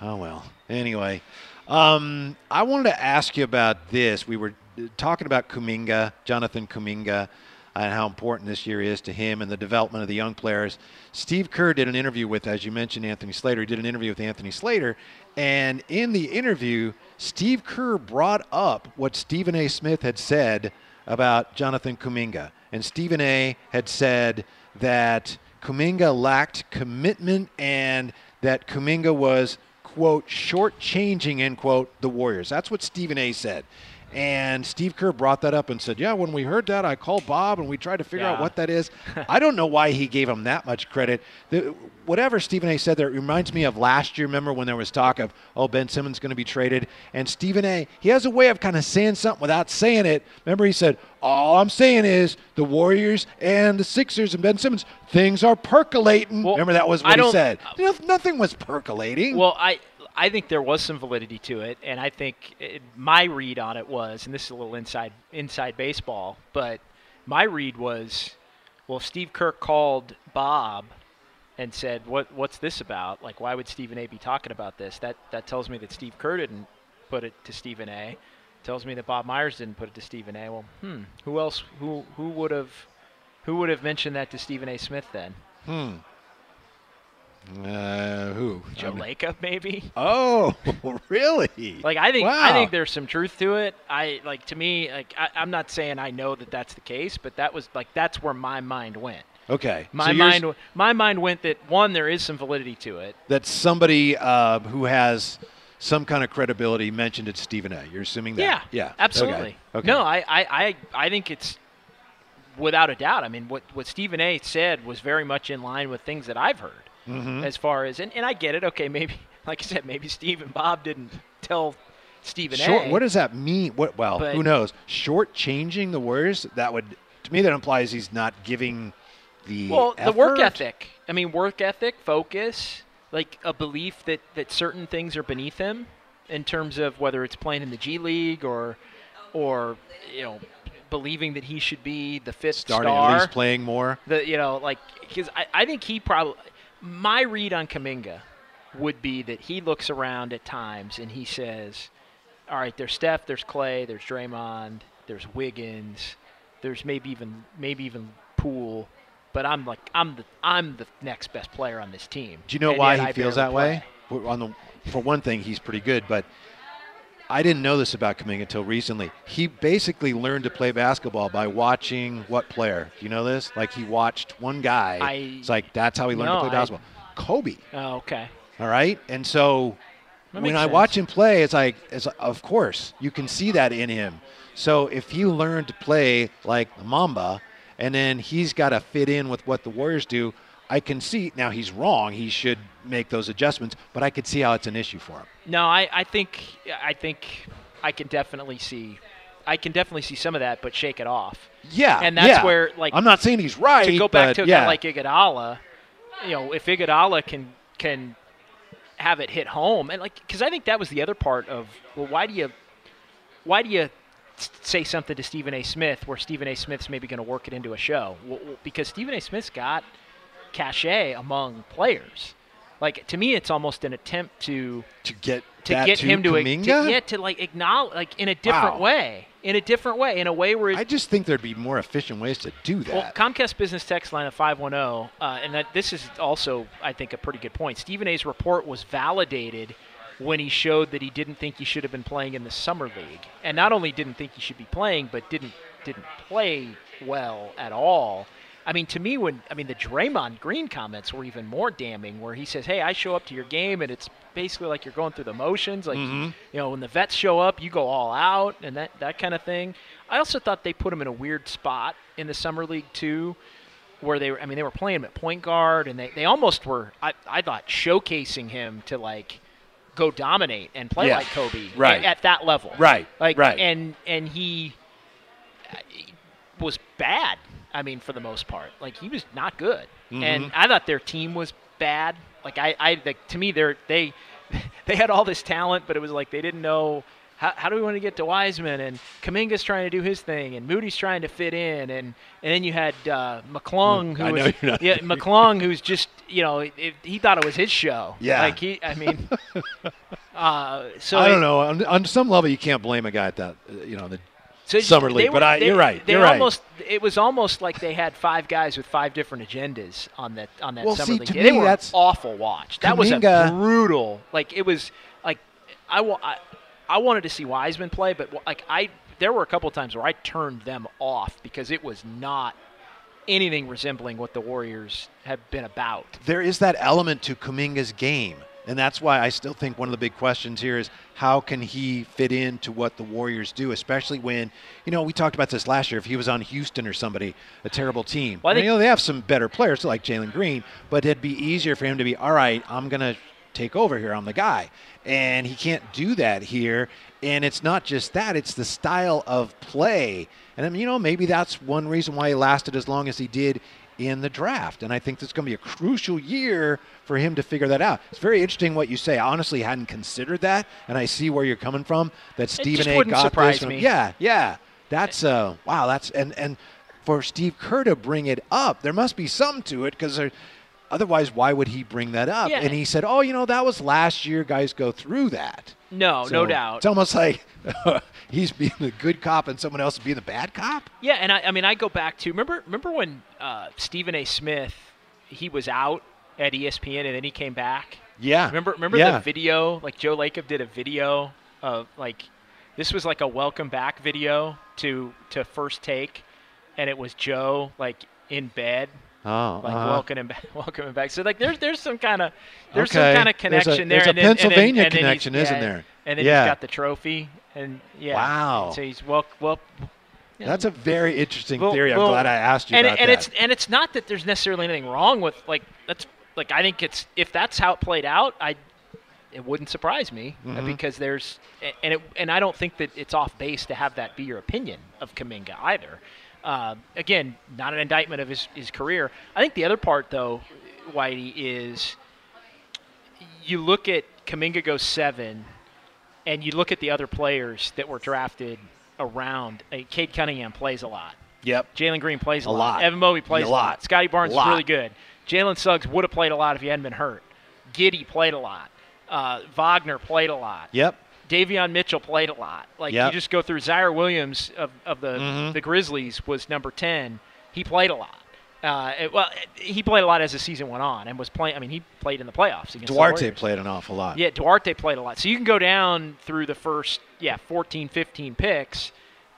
oh well. Anyway, um, I wanted to ask you about this. We were talking about Kuminga, Jonathan Kuminga, and how important this year is to him and the development of the young players. Steve Kerr did an interview with, as you mentioned, Anthony Slater. He did an interview with Anthony Slater, and in the interview, Steve Kerr brought up what Stephen A. Smith had said about Jonathan Kuminga. And Stephen A. had said that Kuminga lacked commitment and that Kuminga was quote, shortchanging, end quote, the Warriors. That's what Stephen A said. And Steve Kerr brought that up and said, Yeah, when we heard that, I called Bob and we tried to figure out what that is. I don't know why he gave him that much credit. The, whatever Stephen A said there, it reminds me of last year. Remember when there was talk of, oh, Ben Simmons going to be traded? And Stephen A, he has a way of kind of saying something without saying it. Remember, he said, All I'm saying is the Warriors and the Sixers and Ben Simmons, things are percolating. Well, Remember, that was I what he don't- said. Uh, no- Nothing was percolating. Well, I I think there was some validity to it, and I think it, my read on it was, and this is a little inside inside baseball, but my read was, well, Steve Kerr called Bob and said, "What what's this about? Like, why would Stephen A. be talking about this?" That that tells me that Steve Kerr didn't put it to Stephen A. Tells me that Bob Myers didn't put it to Stephen A. Well, hmm, who else? Who who would have who would have mentioned that to Stephen A. Smith then? Uh, who? Mean- Lacob, maybe. Oh, really? Like I think I think there's some truth to it. I like to me like I, I'm not saying I know that that's the case, but that was like that's where my mind went. Okay. My so mind my mind went that one there is some validity to it. that somebody uh, who has some kind of credibility mentioned it Stephen A. You're assuming that? Yeah, Yeah. absolutely. Okay. okay. No, I, I, I, I think it's without a doubt. I mean, what what Stephen A. said was very much in line with things that I've heard. Mm-hmm. As far as and, and I get it. Okay, maybe like I said, maybe Steve and Bob didn't tell Stephen Short, A. what does that mean? What? Well, But- who knows? Short changing the Warriors. That would to me that implies he's not giving the Well, the work ethic. I mean, work ethic, focus, like a belief that, that certain things are beneath him in terms of whether it's playing in the G League or, or you know, believing that he should be the fifth starting star. at least playing more. The you know like because I, I think he probably my read on Kuminga would be that he looks around at times and he says, "All right, there's Steph, there's Clay, there's Draymond, there's Wiggins, there's maybe even maybe even Poole, but I'm like I'm the I'm the next best player on this team." Do you know and why he feels that way? play. Well, On the, for one thing, he's pretty good, but I didn't know this about Kuminga until recently. He basically learned to play basketball by watching what player? Do you know this? Like he watched one guy. I- it's like that's how he learned No, to play I- basketball. Kobe. Oh, okay. All right, and so That when I sense. watch him play, it's like, it's of course you can see that in him. So if he learned to play like the Mamba, and then he's got to fit in with what the Warriors do, I can see. Now he's wrong; he should make those adjustments. But I could see how it's an issue for him. No, I, I think I think I can definitely see I can definitely see some of that, but shake it off. Yeah, And that's yeah. where, like, I'm not saying he's right. to go back to a yeah. guy like Iguodala, you know, if Iguodala can can have it hit home, and like, because I think that was the other part of, well, why do you, why do you say something to Stephen A. Smith where Stephen A. Smith's maybe going to work it into a show? Well, because Stephen A. Smith's got cachet among players. Like to me, it's almost an attempt to to get to get him to, to get to like acknowledge like in a different Wow. way, in a different way, in a way where I just think there'd be more efficient ways to do that. well, Comcast Business Text line of 510, uh, and that this is also, I think, a pretty good point. Stephen A's report was validated when he showed that he didn't think he should have been playing in the summer league, and not only didn't think he should be playing, but didn't didn't play well at all. I mean, to me, when I mean the Draymond Green comments were even more damning, where he says, "Hey, I show up to your game, and it's basically like you're going through the motions. Like, you know, when the vets show up, you go all out, and that that kind of thing." I also thought they put him in a weird spot in the summer league too, where they were. I mean, they were playing him at point guard, and they, they almost were. I I thought showcasing him to like go dominate and play Yeah, like Kobe right. at, at that level. Right, Like right. and and he uh, was bad. I mean, for the most part, like he was not good. Mm-hmm. And I thought their team was bad. Like I, I like to me, they're they they had all this talent, but it was like they didn't know. How, how do we want to get to Wiseman and Kuminga's trying to do his thing and Moody's trying to fit in and and then you had uh, McClung who I was know you're not- yeah McClung who's just you know it, he thought it was his show Yeah. like he I mean uh, so I don't know. On, on some level, you can't blame a guy at that. uh, You know, the So summer league. were- but I, they- you're right. They You're right. almost it was almost like they had five guys with five different agendas on that on that Well, summer see, league. to they me, were that's- awful watch. That was a brutal. Like it was like I, I I wanted to see Wiseman play, but like I there were a couple times where I turned them off because it was not anything resembling what the Warriors have been about. there is that element to Kuminga's game. And that's why I still think one of the big questions here is how can he fit into what the Warriors do, especially when, you know, we talked about this last year. If he was on Houston or somebody, a terrible team. Well, I think- you know, they have some better players like Jalen Green, but it'd be easier for him to be, all right, I'm going to take over here. I'm the guy. And he can't do that here. And it's not just that, it's the style of play. And, I mean, you know, maybe that's one reason why he lasted as long as he did in the draft. And I think this is going to be a crucial year for him to figure that out. It's very interesting what you say. I honestly hadn't considered that. And I see where you're coming from that Stephen A wouldn't got surprise this. from- me. Yeah, yeah. That's, uh, wow, that's, and, and for Steve Kerr to bring it up, there must be some to it because Otherwise, why would he bring that up? Yeah. And he said, "Oh, you know, that was last year. Guys go through that." No, So no doubt. It's almost like he's being the good cop and someone else being the bad cop. Yeah, and I, I mean, I go back to remember remember when uh, Stephen A. Smith he was out at ESPN and then he came back. Yeah. Remember remember Yeah. the video? Like Joe Lacob did a video of like this was like a welcome back video to to first take, and it was Joe like in bed. Oh, Like uh-huh. welcome him back, welcome him back. So like there's there's some kind of there's Okay. some kind of There's a- connection there's there. a and then, and then- Pennsylvania and connection, isn't yeah, there? And then Yeah. he's got the trophy, and yeah. Wow. So he's well well. That's a very interesting Well- theory. I'm well, glad I asked you and, about and that. it's and it's not that there's necessarily anything wrong with like that's like I think it's if that's how it played out, I it wouldn't surprise me uh, Mm-hmm. because there's and it and I don't think that it's off base to have that be your opinion of Kuminga either. Uh, again, not an indictment of his, his career. I think the other part though, Whitey, is you look at Kuminga goes seven, and you look at the other players that were drafted around. Uh, Cade Cunningham plays a lot. yep. Jalen Green plays a, A lot. Evan Mobley plays A a lot. lot. Scottie Barnes Lot. is really good. Jalen Suggs would have played a lot if he hadn't been hurt. Giddey played a lot. Uh, Wagner played a lot. Yep. Davion Mitchell played a lot. Like Yep. you just go through Ziaire Williams of, of the Mm-hmm. the Grizzlies was number ten. He played a lot. Uh, it- well, it- he played a lot as the season went on and was playing. I mean, he played in the playoffs against Duarte played an awful lot. Yeah, Duarte played a lot. So you can go down through the first, yeah, 14, 15 picks,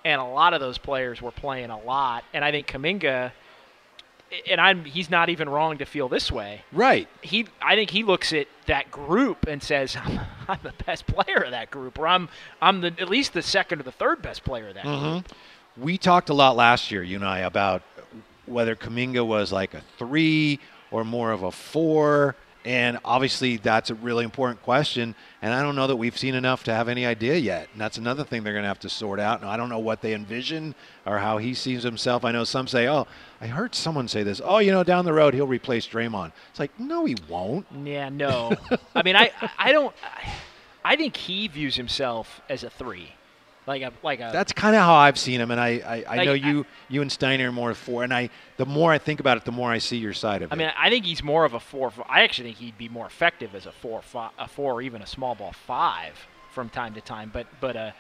and a lot of those players were playing a lot. And I think Kuminga, and I'm, he's not even wrong to feel this way. Right. He, I think he looks at that group and says, "I'm, I'm the best player of that group, or I'm, I'm the at least the second or the third best player of that mm-hmm. group." We talked a lot last year, you and I, about whether Kuminga was like a three or more of a four. And obviously, that's a really important question. And I don't know that we've seen enough to have any idea yet. And that's another thing they're going to have to sort out. And I don't know what they envision or how he sees himself. I know some say, oh, I heard someone say this. Oh, you know, down the road, he'll replace Draymond. It's like, no, he won't. Yeah, no. I mean, I, I don't. I think he views himself as a three, like a, like a. That's kind of how I've seen him, and I, I, I Like, know I- you you and Steiner are more four, and I the more I think about it, the more I see your side of it. I mean, I think he's more of a four. I actually think he'd be more effective as a four, fi- a four, or even a small ball five from time to time. But but uh,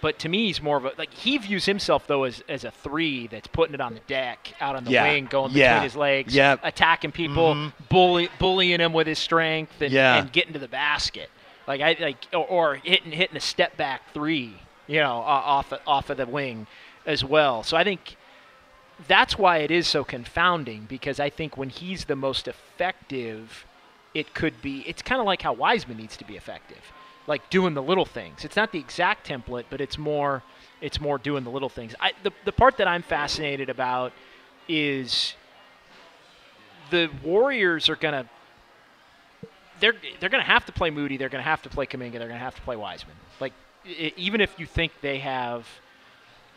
but to me, he's more of a like he views himself though as, as a three that's putting it on the deck, out on the Yeah. wing, going Yeah. between his legs, yeah. attacking people, bully, bullying him with his strength, and, Yeah. and getting to the basket. Like I like or, or hitting hitting a step back three, you know, off off of the wing as well. So I think that's why it is so confounding because I think when he's the most effective, it could be. It's kind of like how Wiseman needs to be effective, like doing the little things. It's not the exact template, but it's more. It's more doing the little things. I, the the part that I'm fascinated about is the Warriors are gonna. They're they're gonna have to play Moody. They're gonna have to play Kuminga. They're gonna have to play Wiseman. Like even if you think they have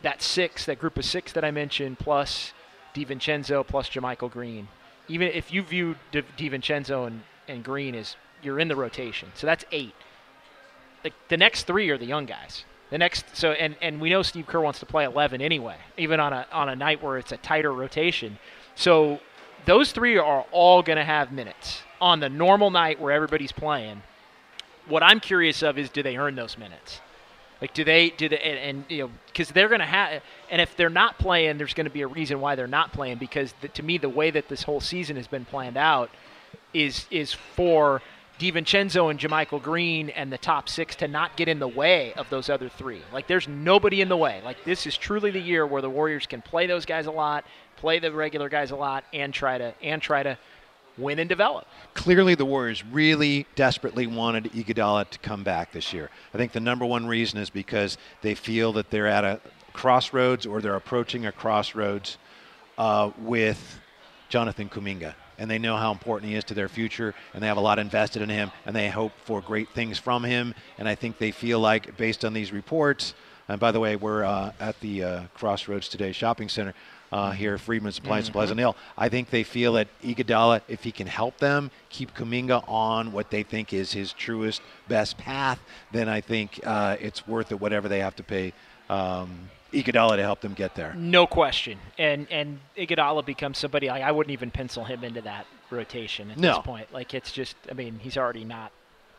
that six, that group of six that I mentioned, plus DiVincenzo, plus JaMychal Green. Even if you view Di- DiVincenzo and, and Green as you're in the rotation, so that's eight. The, the next three are the young guys. The next, so and and we know Steve Kerr wants to play 11 anyway, even on a on a night where it's a tighter rotation. So those three are all going to have minutes on the normal night where everybody's playing. What I'm curious of is do they earn those minutes? Like, do they do they and, and you know because they're going to have and if they're not playing, there's going to be a reason why they're not playing because the, to me the way that this whole season has been planned out is is for DiVincenzo and JaMychal Green and the top six to not get in the way of those other three. Like, there's nobody in the way. Like, this is truly the year where the Warriors can play those guys a lot, play the regular guys a lot, and try to and try to win and develop. Clearly, the Warriors really desperately wanted Iguodala to come back this year. I think the number one reason is because they feel that they're at a crossroads or they're approaching a crossroads uh, with Jonathan Kuminga. And they know how important he is to their future, and they have a lot invested in him, and they hope for great things from him. And I think they feel like, based on these reports, and by the way, we're uh, at the uh, Crossroads Today Shopping Center uh, here, Friedman Supply and Supplies on Hill. I think they feel that Iguodala, if he can help them keep Kuminga on what they think is his truest, best path, then I think uh, it's worth it, whatever they have to pay um, Iguodala to help them get there. No question. And and Iguodala becomes somebody like I wouldn't even pencil him into that rotation at No. this point. Like it's just I mean, he's already not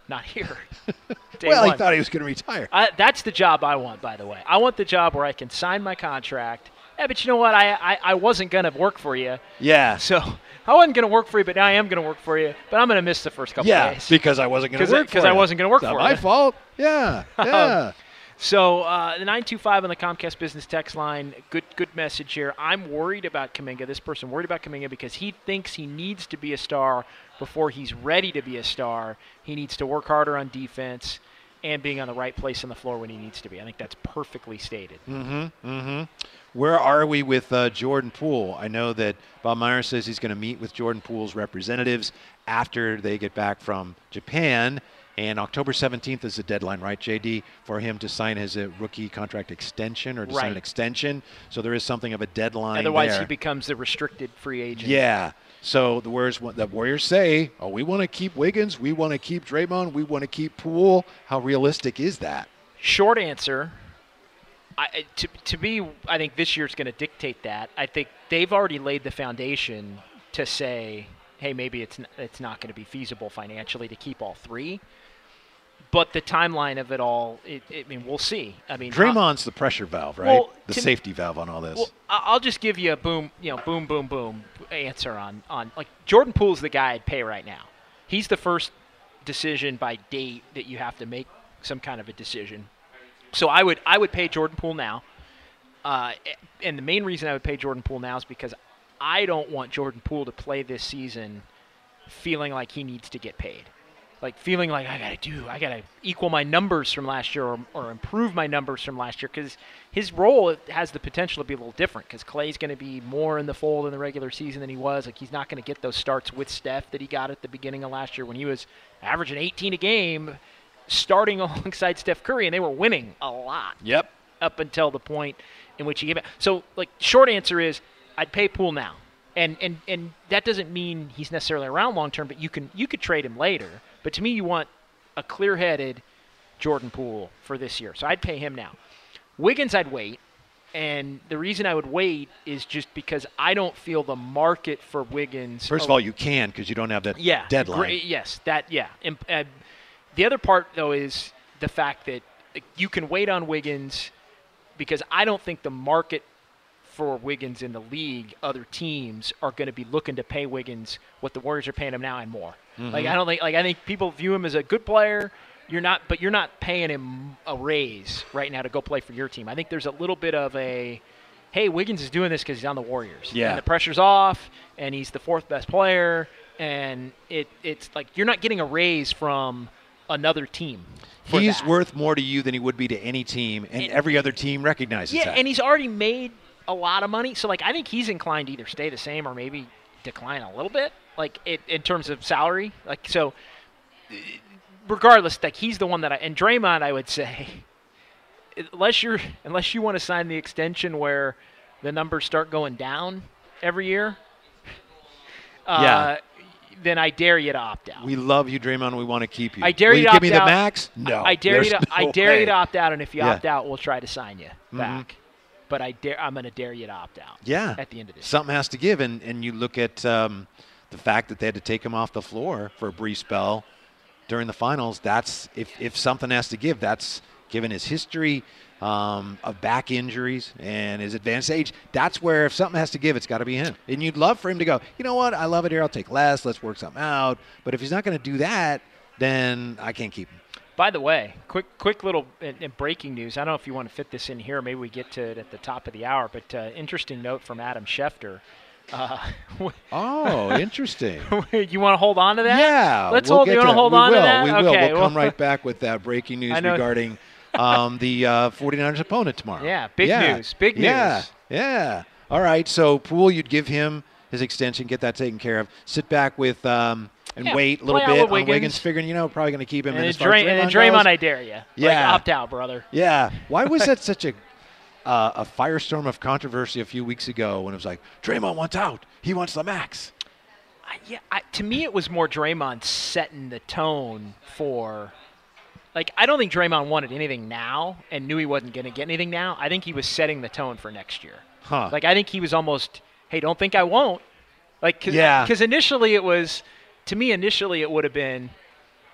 not here. Well, one. he thought he was going to retire. I, that's the job I want, by the way. I want the job where I can sign my contract. Yeah, but you know what? I I, I wasn't gonna work for you, Yeah. so I wasn't gonna work for you, but now I am gonna work for you. But I'm gonna miss the first couple Yeah, days. because I wasn't going to 'Cause I- work Because I wasn't gonna work for my you. My fault. Yeah, um, yeah. So uh, the nine two five on the Comcast Business Text line. Good good message here. I'm worried about Kuminga. This person worried about Kuminga because he thinks he needs to be a star before he's ready to be a star. He needs to work harder on defense and being on the right place on the floor when he needs to be. I think that's perfectly stated. Mm-hmm, mm-hmm. Where are we with uh, Jordan Poole? I know that Bob Myers says he's going to meet with Jordan Poole's representatives after they get back from Japan. And October 17th is the deadline, right, JD, for him to sign his uh, rookie contract extension or to sign an extension. So there is something of a deadline Otherwise, there. he becomes the restricted free agent. Yeah. So the Warriors, the Warriors say, "Oh, we want to keep Wiggins, we want to keep Draymond, we want to keep Poole." How realistic is that? Short answer. I, to, to me, I think this year's going to dictate that. I think they've already laid the foundation to say, hey, maybe it's n- it's not going to be feasible financially to keep all three. But the timeline of it all, it, it- I mean, we'll see. I mean, Draymond's uh, the pressure valve, right? Well, the safety valve on all this. Well, I'll just give you a boom, you know, boom, boom, boom answer on on like Jordan Poole's the guy I'd pay right now. He's the first decision by date that you have to make some kind of a decision. So I would I would pay Jordan Poole now, uh, and the main reason I would pay Jordan Poole now is because I don't want Jordan Poole to play this season feeling like he needs to get paid. Like feeling like I gotta do, I gotta equal my numbers from last year or, or improve my numbers from last year because his role has the potential to be a little different because Clay's to be more in the fold in the regular season than he was. Like he's not to get those starts with Steph that he got at the beginning of last year when he was averaging 18 a game, starting alongside Steph Curry, and they were winning a lot yep. up until the point in which he came back. So, like, short answer is, I'd pay Poole now, and and and that doesn't mean he's necessarily around long term, but you can you could trade him later. But to me, you want a clear-headed Jordan Poole for this year, so I'd pay him now. Wiggins, I'd wait. And the reason I would wait is just because I don't feel the market for Wiggins. First of all, you can because you don't have that Yeah. deadline. great- yes, that yeah. And, uh, the other part though is the fact that you can wait on Wiggins because I don't think the market for Wiggins in the league, other teams are going to be looking to pay Wiggins what the Warriors are paying him now and more. Like mm-hmm. I don't think like I think people view him as a good player. You're not, but you're not paying him a raise right now to go play for your team. I think there's a little bit of a, hey, Wiggins is doing this because he's on the Warriors. Yeah. And the pressure's off, and he's the fourth best player, and it it's like you're not getting a raise from another team. He's that. worth more to you than he would be to any team, and, And- every other team recognizes Yeah, that. Yeah, and he's already made a lot of money. So like I think he's inclined to either stay the same or maybe decline a little bit, like it, in terms of salary. Like so, regardless, like he's the one that I and Draymond, I would say, unless you're unless you want to sign the extension where the numbers start going down every year, uh, Yeah. Then I dare you to opt out. we love you, Draymond. We want to keep you. I dare Will you to give opt me the max? No. I dare you to. I no dare you to opt out, and if you Yeah. Mm-hmm. opt out, we'll try to sign you back. But I dare. I'm going to dare you to opt out. Yeah. At the end of this. Something has to give, and, and you look at um, the fact that they had to take him off the floor for a brief spell during the finals. That's if if something has to give. That's given his history um, of back injuries and his advanced age. That's where if something has to give, it's got to be him. And you'd love for him to go. You know what? I love it here. I'll take less. Let's work something out. But if he's not going to do that, then I can't keep him. By the way, quick quick little in, in breaking news. I don't know if you want to fit this in here. Maybe we get to it at the top of the hour. But uh, interesting note from Adam Schefter. Uh, Oh, interesting. you want to hold on to that? Yeah, Let's we'll hold. You want to hold we on will, to that? We will. Okay. we'll well- come right back with that breaking news regarding um, the uh, 49ers opponent tomorrow. Yeah, big news, big news. yeah. Yeah. All right, so Poole, you'd give him his extension, get that taken care of. Sit back with um, and Yeah, wait a little bit on Wiggins. Wiggins. figuring you know probably going to keep him. And, in then as far as Dray- and then Draymond Draymond, goes. I dare you. Like, Yeah. opt out, brother. Yeah. Why was that such a uh, a firestorm of controversy a few weeks ago when it was like Draymond wants out, he wants the max. I, yeah, I, to me, it was more Draymond setting the tone for. Like, I don't think Draymond wanted anything now and knew he wasn't going to get anything now. I think he was setting the tone for next year. Huh. Like, I think he was almost, hey, don't think I won't. Like, cause, Yeah. Because initially it was, to me, initially it would have been,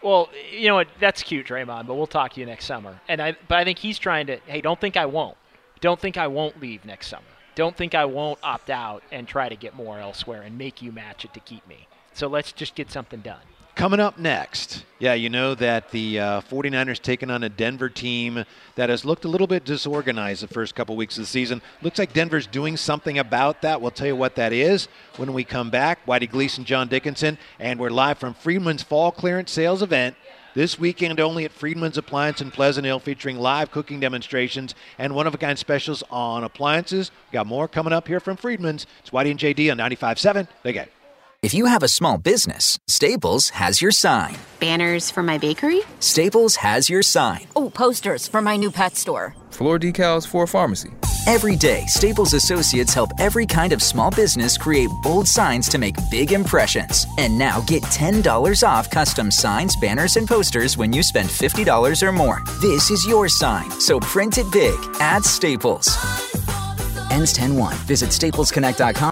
well, you know what? That's cute, Draymond, but we'll talk to you next summer. And I, but I think he's trying to, hey, don't think I won't. Don't think I won't leave next summer. Don't think I won't opt out and try to get more elsewhere and make you match it to keep me. So let's just get something done. Coming up next, yeah, you know that the uh, 49ers taking on a Denver team that has looked a little bit disorganized the first couple weeks of the season. Looks like Denver's doing something about that. We'll tell you what that is when we come back. Whitey Gleason, John Dickinson, and we're live from Friedman's Fall Clearance Sales Event. This weekend only at Friedman's Appliance in Pleasant Hill, featuring live cooking demonstrations and one of a kind specials on appliances. We got more coming up here from Friedman's. It's Whitey and JD on 95.7. The game. If you have a small business, Staples has your sign. Banners for my bakery? Staples has your sign. Oh, posters for my new pet store. Floor decals for a pharmacy. Every day, Staples associates help every kind of small business create bold signs to make big impressions. And now get $10 off custom signs, banners, and posters when you spend $50 or more. This is your sign, so print it big at Staples. Ends 10 1. Visit staplesconnect.com.